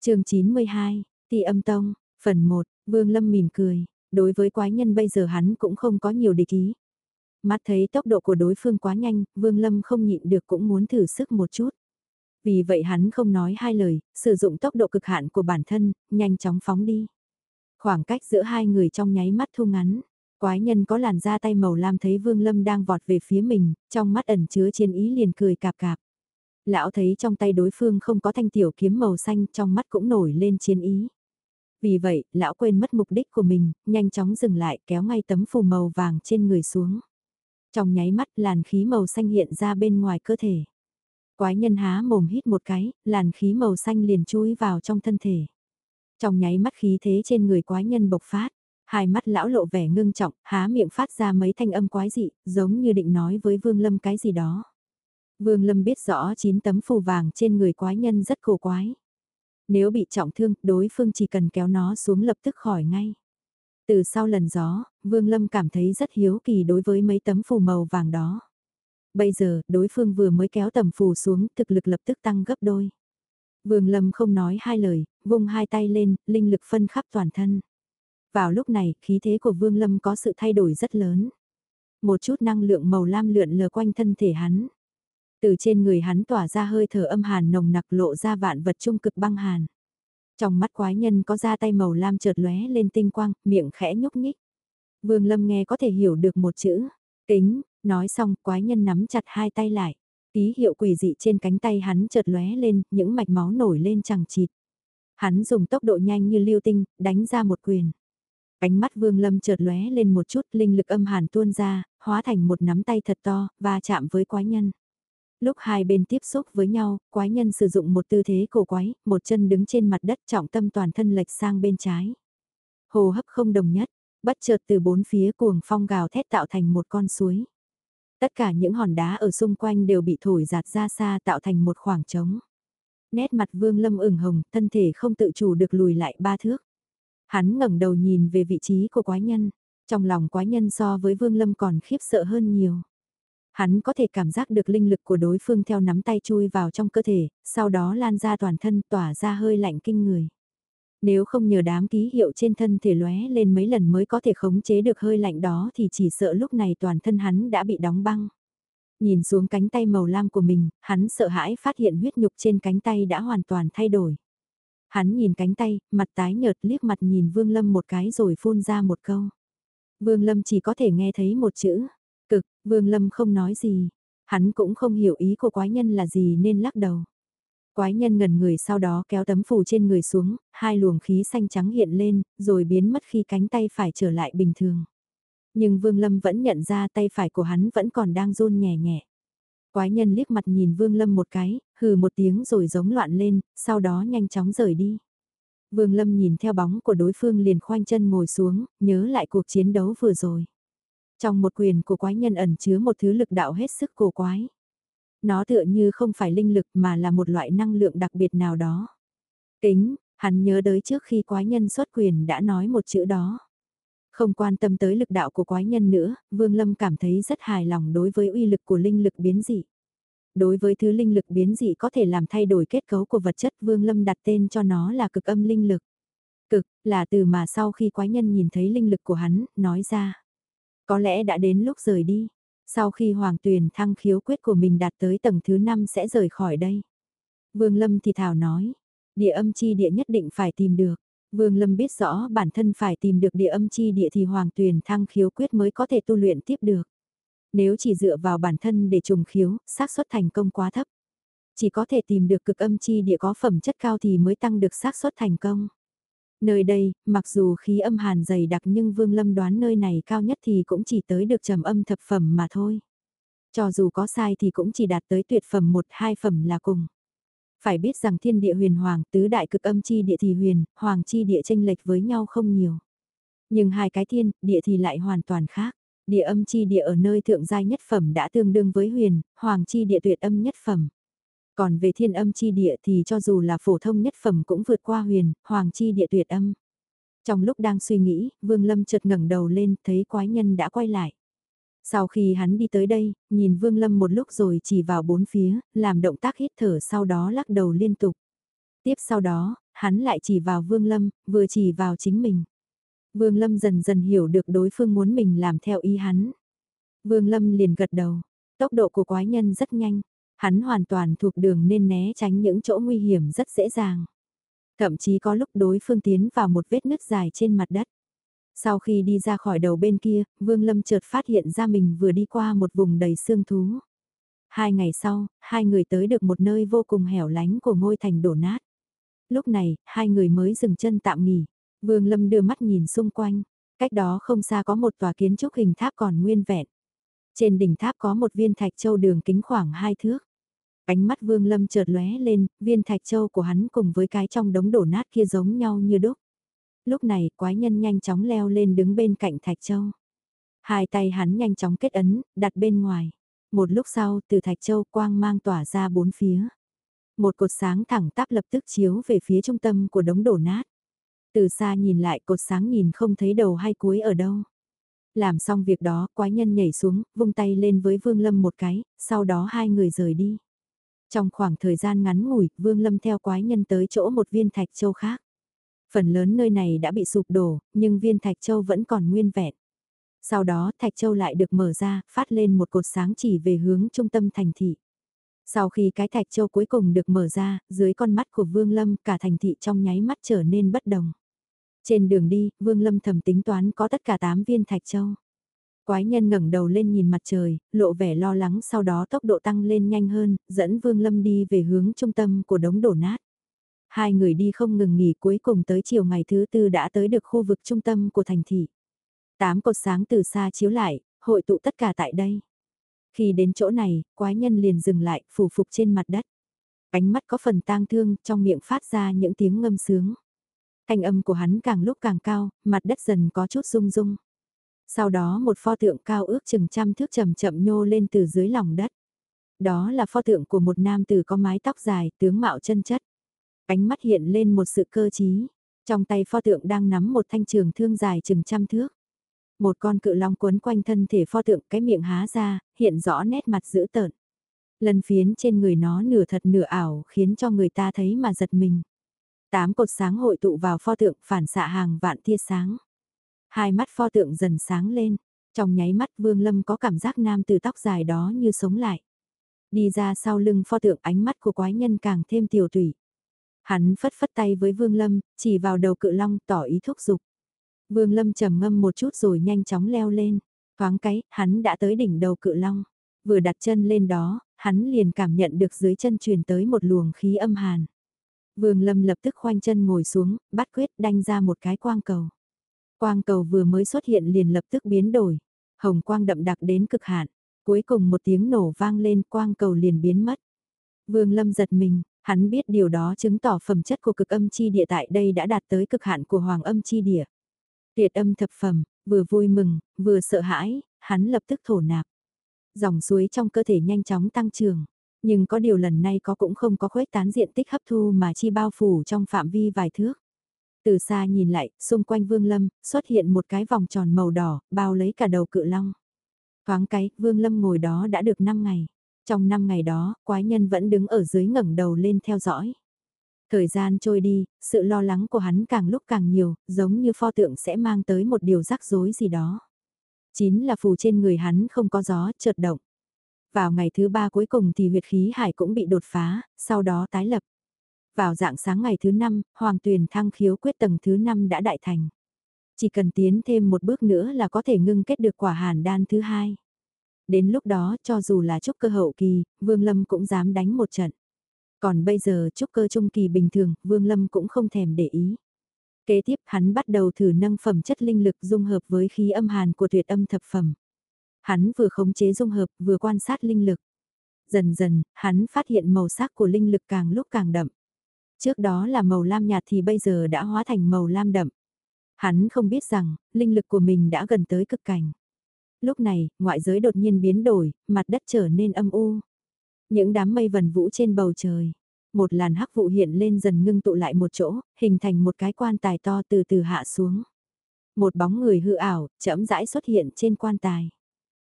chương 92, Ti âm tông, phần 1, Vương Lâm mỉm cười, đối với quái nhân bây giờ hắn cũng không có nhiều địch ý. Mắt thấy tốc độ của đối phương quá nhanh, Vương Lâm không nhịn được cũng muốn thử sức một chút. Vì vậy hắn không nói hai lời, sử dụng tốc độ cực hạn của bản thân, nhanh chóng phóng đi. Khoảng cách giữa hai người trong nháy mắt thu ngắn. Quái nhân có làn da tay màu lam thấy Vương Lâm đang vọt về phía mình, trong mắt ẩn chứa chiến ý liền cười cạp cạp. Lão thấy trong tay đối phương không có thanh tiểu kiếm màu xanh, trong mắt cũng nổi lên chiến ý. Vì vậy, lão quên mất mục đích của mình, nhanh chóng dừng lại kéo ngay tấm phù màu vàng trên người xuống. Trong nháy mắt làn khí màu xanh hiện ra bên ngoài cơ thể. Quái nhân há mồm hít một cái, làn khí màu xanh liền chui vào trong thân thể. Trong nháy mắt khí thế trên người quái nhân bộc phát, hai mắt lão lộ vẻ ngưng trọng, há miệng phát ra mấy thanh âm quái dị, giống như định nói với Vương Lâm cái gì đó. Vương Lâm biết rõ chín tấm phù vàng trên người quái nhân rất cổ quái. Nếu bị trọng thương, đối phương chỉ cần kéo nó xuống lập tức khỏi ngay. Từ sau lần gió, Vương Lâm cảm thấy rất hiếu kỳ đối với mấy tấm phù màu vàng đó. Bây giờ, đối phương vừa mới kéo tầm phù xuống, thực lực lập tức tăng gấp đôi. Vương Lâm không nói hai lời, vung hai tay lên, linh lực phân khắp toàn thân. Vào lúc này, khí thế của Vương Lâm có sự thay đổi rất lớn. Một chút năng lượng màu lam lượn lờ quanh thân thể hắn. Từ trên người hắn tỏa ra hơi thở âm hàn nồng nặc lộ ra vạn vật trung cực băng hàn. Trong mắt quái nhân có da tay màu lam chợt lóe lên tinh quang, miệng khẽ nhúc nhích. Vương Lâm nghe có thể hiểu được một chữ, kính, nói xong quái nhân nắm chặt hai tay lại. Tí hiệu quỷ dị trên cánh tay hắn chợt lóe lên, những mạch máu nổi lên chẳng chịt. Hắn dùng tốc độ nhanh như lưu tinh, đánh ra một quyền. Ánh mắt Vương Lâm chợt lóe lên một chút, linh lực âm hàn tuôn ra, hóa thành một nắm tay thật to, và chạm với quái nhân. Lúc hai bên tiếp xúc với nhau, quái nhân sử dụng một tư thế cổ quái, một chân đứng trên mặt đất trọng tâm toàn thân lệch sang bên trái. Hồ hấp không đồng nhất, bất chợt từ bốn phía cuồng phong gào thét tạo thành một con suối. Tất cả những hòn đá ở xung quanh đều bị thổi giạt ra xa tạo thành một khoảng trống. Nét mặt vương lâm ửng hồng, thân thể không tự chủ được lùi lại ba thước. Hắn ngẩng đầu nhìn về vị trí của quái nhân. Trong lòng quái nhân so với vương lâm còn khiếp sợ hơn nhiều. Hắn có thể cảm giác được linh lực của đối phương theo nắm tay chui vào trong cơ thể, sau đó lan ra toàn thân tỏa ra hơi lạnh kinh người. Nếu không nhờ đám ký hiệu trên thân thể lóe lên mấy lần mới có thể khống chế được hơi lạnh đó thì chỉ sợ lúc này toàn thân hắn đã bị đóng băng. Nhìn xuống cánh tay màu lam của mình, hắn sợ hãi phát hiện huyết nhục trên cánh tay đã hoàn toàn thay đổi. Hắn nhìn cánh tay, mặt tái nhợt liếc mặt nhìn Vương Lâm một cái rồi phun ra một câu. Vương Lâm chỉ có thể nghe thấy một chữ, cực, Vương Lâm không nói gì. Hắn cũng không hiểu ý của quái nhân là gì nên lắc đầu. Quái nhân ngẩn người sau đó kéo tấm phủ trên người xuống, hai luồng khí xanh trắng hiện lên, rồi biến mất khi cánh tay phải trở lại bình thường. Nhưng Vương Lâm vẫn nhận ra tay phải của hắn vẫn còn đang run nhẹ nhẹ. Quái nhân liếc mặt nhìn Vương Lâm một cái, hừ một tiếng rồi giống loạn lên, sau đó nhanh chóng rời đi. Vương Lâm nhìn theo bóng của đối phương liền khoanh chân ngồi xuống, nhớ lại cuộc chiến đấu vừa rồi. Trong một quyền của quái nhân ẩn chứa một thứ lực đạo hết sức cổ quái. Nó tựa như không phải linh lực mà là một loại năng lượng đặc biệt nào đó. Tính, hắn nhớ tới trước khi quái nhân xuất quyền đã nói một chữ đó. Không quan tâm tới lực đạo của quái nhân nữa, Vương Lâm cảm thấy rất hài lòng đối với uy lực của linh lực biến dị. Đối với thứ linh lực biến dị có thể làm thay đổi kết cấu của vật chất Vương Lâm đặt tên cho nó là cực âm linh lực. Cực, là từ mà sau khi quái nhân nhìn thấy linh lực của hắn, nói ra. Có lẽ đã đến lúc rời đi. Sau khi Hoàng Tuyền thăng khiếu quyết của mình đạt tới tầng thứ 5 sẽ rời khỏi đây. Vương Lâm thì thảo nói, địa âm chi địa nhất định phải tìm được. Vương Lâm biết rõ bản thân phải tìm được địa âm chi địa thì Hoàng Tuyền thăng khiếu quyết mới có thể tu luyện tiếp được. Nếu chỉ dựa vào bản thân để trùng khiếu, xác suất thành công quá thấp. Chỉ có thể tìm được cực âm chi địa có phẩm chất cao thì mới tăng được xác suất thành công. Nơi đây, mặc dù khí âm hàn dày đặc nhưng Vương Lâm đoán nơi này cao nhất thì cũng chỉ tới được trầm âm thập phẩm mà thôi. Cho dù có sai thì cũng chỉ đạt tới tuyệt phẩm một hai phẩm là cùng. Phải biết rằng thiên địa huyền hoàng tứ đại cực âm chi địa thì huyền, hoàng chi địa tranh lệch với nhau không nhiều. Nhưng hai cái thiên, địa thì lại hoàn toàn khác. Địa âm chi địa ở nơi thượng giai nhất phẩm đã tương đương với huyền, hoàng chi địa tuyệt âm nhất phẩm. Còn về thiên âm chi địa thì cho dù là phổ thông nhất phẩm cũng vượt qua huyền, hoàng chi địa tuyệt âm. Trong lúc đang suy nghĩ, Vương Lâm chợt ngẩng đầu lên, thấy quái nhân đã quay lại. Sau khi hắn đi tới đây, nhìn Vương Lâm một lúc rồi chỉ vào bốn phía, làm động tác hít thở sau đó lắc đầu liên tục. Tiếp sau đó, hắn lại chỉ vào Vương Lâm, vừa chỉ vào chính mình. Vương Lâm dần dần hiểu được đối phương muốn mình làm theo ý hắn. Vương Lâm liền gật đầu, tốc độ của quái nhân rất nhanh, hắn hoàn toàn thuộc đường nên né tránh những chỗ nguy hiểm rất dễ dàng. Thậm chí có lúc đối phương tiến vào một vết nứt dài trên mặt đất. Sau khi đi ra khỏi đầu bên kia, Vương Lâm chợt phát hiện ra mình vừa đi qua một vùng đầy xương thú. Hai ngày sau, hai người tới được một nơi vô cùng hẻo lánh của ngôi thành đổ nát. Lúc này, hai người mới dừng chân tạm nghỉ. Vương Lâm đưa mắt nhìn xung quanh. Cách đó không xa có một tòa kiến trúc hình tháp còn nguyên vẹn. Trên đỉnh tháp có một viên thạch châu đường kính khoảng hai thước. Ánh mắt Vương Lâm chợt lóe lên, viên thạch châu của hắn cùng với cái trong đống đổ nát kia giống nhau như đúc. Lúc này, quái nhân nhanh chóng leo lên đứng bên cạnh thạch châu. Hai tay hắn nhanh chóng kết ấn, đặt bên ngoài. Một lúc sau, từ thạch châu quang mang tỏa ra bốn phía. Một cột sáng thẳng tắp lập tức chiếu về phía trung tâm của đống đổ nát. Từ xa nhìn lại cột sáng nhìn không thấy đầu hay cuối ở đâu. Làm xong việc đó, quái nhân nhảy xuống, vung tay lên với Vương Lâm một cái, sau đó hai người rời đi. Trong khoảng thời gian ngắn ngủi, Vương Lâm theo quái nhân tới chỗ một viên thạch châu khác. Phần lớn nơi này đã bị sụp đổ, nhưng viên thạch châu vẫn còn nguyên vẹn. Sau đó thạch châu lại được mở ra, phát lên một cột sáng chỉ về hướng trung tâm thành thị. Sau khi cái thạch châu cuối cùng được mở ra, dưới con mắt của Vương Lâm cả thành thị trong nháy mắt trở nên bất đồng. Trên đường đi, Vương Lâm thầm tính toán có tất cả 8 viên thạch châu. Quái nhân ngẩng đầu lên nhìn mặt trời, lộ vẻ lo lắng sau đó tốc độ tăng lên nhanh hơn, dẫn Vương Lâm đi về hướng trung tâm của đống đổ nát. Hai người đi không ngừng nghỉ cuối cùng tới chiều ngày thứ tư đã tới được khu vực trung tâm của thành thị. Tám cột sáng từ xa chiếu lại, hội tụ tất cả tại đây. Khi đến chỗ này, quái nhân liền dừng lại, phủ phục trên mặt đất. Ánh mắt có phần tang thương, trong miệng phát ra những tiếng ngâm sướng. Thanh âm của hắn càng lúc càng cao, mặt đất dần có chút rung rung. Sau đó một pho tượng cao ước chừng trăm thước chậm chậm nhô lên từ dưới lòng đất. Đó là pho tượng của một nam tử có mái tóc dài, tướng mạo chân chất. Ánh mắt hiện lên một sự cơ trí. Trong tay pho tượng đang nắm một thanh trường thương dài chừng trăm thước. Một con cự long quấn quanh thân thể pho tượng cái miệng há ra, hiện rõ nét mặt dữ tợn. Lần phiến trên người nó nửa thật nửa ảo khiến cho người ta thấy mà giật mình. Tám cột sáng hội tụ vào pho tượng phản xạ hàng vạn tia sáng. Hai mắt pho tượng dần sáng lên, trong nháy mắt Vương Lâm có cảm giác nam từ tóc dài đó như sống lại. Đi ra sau lưng pho tượng ánh mắt của quái nhân càng thêm tiểu tủy. Hắn phất phất tay với Vương Lâm, chỉ vào đầu cự long tỏ ý thúc giục. Vương Lâm trầm ngâm một chút rồi nhanh chóng leo lên. Thoáng cái, hắn đã tới đỉnh đầu cự long. Vừa đặt chân lên đó, hắn liền cảm nhận được dưới chân truyền tới một luồng khí âm hàn. Vương Lâm lập tức khoanh chân ngồi xuống, bắt quyết đanh ra một cái quang cầu. Quang cầu vừa mới xuất hiện liền lập tức biến đổi. Hồng quang đậm đặc đến cực hạn. Cuối cùng một tiếng nổ vang lên quang cầu liền biến mất. Vương Lâm giật mình, hắn biết điều đó chứng tỏ phẩm chất của cực âm chi địa tại đây đã đạt tới cực hạn của hoàng âm chi địa. Tuyệt âm thập phẩm, vừa vui mừng, vừa sợ hãi, hắn lập tức thổ nạp. Dòng suối trong cơ thể nhanh chóng tăng trưởng, nhưng có điều lần này có cũng không có khuếch tán diện tích hấp thu mà chi bao phủ trong phạm vi vài thước. Từ xa nhìn lại, xung quanh Vương Lâm, xuất hiện một cái vòng tròn màu đỏ, bao lấy cả đầu cự long. Thoáng cái, Vương Lâm ngồi đó đã được 5 ngày. Trong 5 ngày đó, quái nhân vẫn đứng ở dưới ngẩng đầu lên theo dõi. Thời gian trôi đi, sự lo lắng của hắn càng lúc càng nhiều, giống như pho tượng sẽ mang tới một điều rắc rối gì đó. Chính là phù trên người hắn không có gió, chợt động. Vào ngày thứ ba cuối cùng thì huyệt khí hải cũng bị đột phá, sau đó tái lập. Vào dạng sáng ngày thứ năm, Hoàng Tuyền thăng khiếu quyết tầng thứ năm đã đại thành. Chỉ cần tiến thêm một bước nữa là có thể ngưng kết được quả hàn đan thứ hai. Đến lúc đó cho dù là trúc cơ hậu kỳ, Vương Lâm cũng dám đánh một trận. Còn bây giờ trúc cơ trung kỳ bình thường, Vương Lâm cũng không thèm để ý. Kế tiếp hắn bắt đầu thử nâng phẩm chất linh lực dung hợp với khí âm hàn của tuyệt âm thập phẩm. Hắn vừa khống chế dung hợp vừa quan sát linh lực. Dần dần, hắn phát hiện màu sắc của linh lực càng lúc càng đậm. Trước đó là màu lam nhạt thì bây giờ đã hóa thành màu lam đậm. Hắn không biết rằng, linh lực của mình đã gần tới cực cảnh. Lúc này, ngoại giới đột nhiên biến đổi, mặt đất trở nên âm u. Những đám mây vần vũ trên bầu trời. Một làn hắc vụ hiện lên dần ngưng tụ lại một chỗ, hình thành một cái quan tài to từ từ hạ xuống. Một bóng người hư ảo, chậm rãi xuất hiện trên quan tài.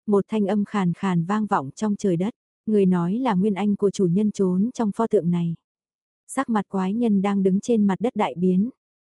Một thanh âm khàn khàn vang vọng trong trời đất. Người nói là nguyên anh của chủ nhân trốn trong pho tượng này. Sắc mặt quái nhân đang đứng trên mặt đất đại biến,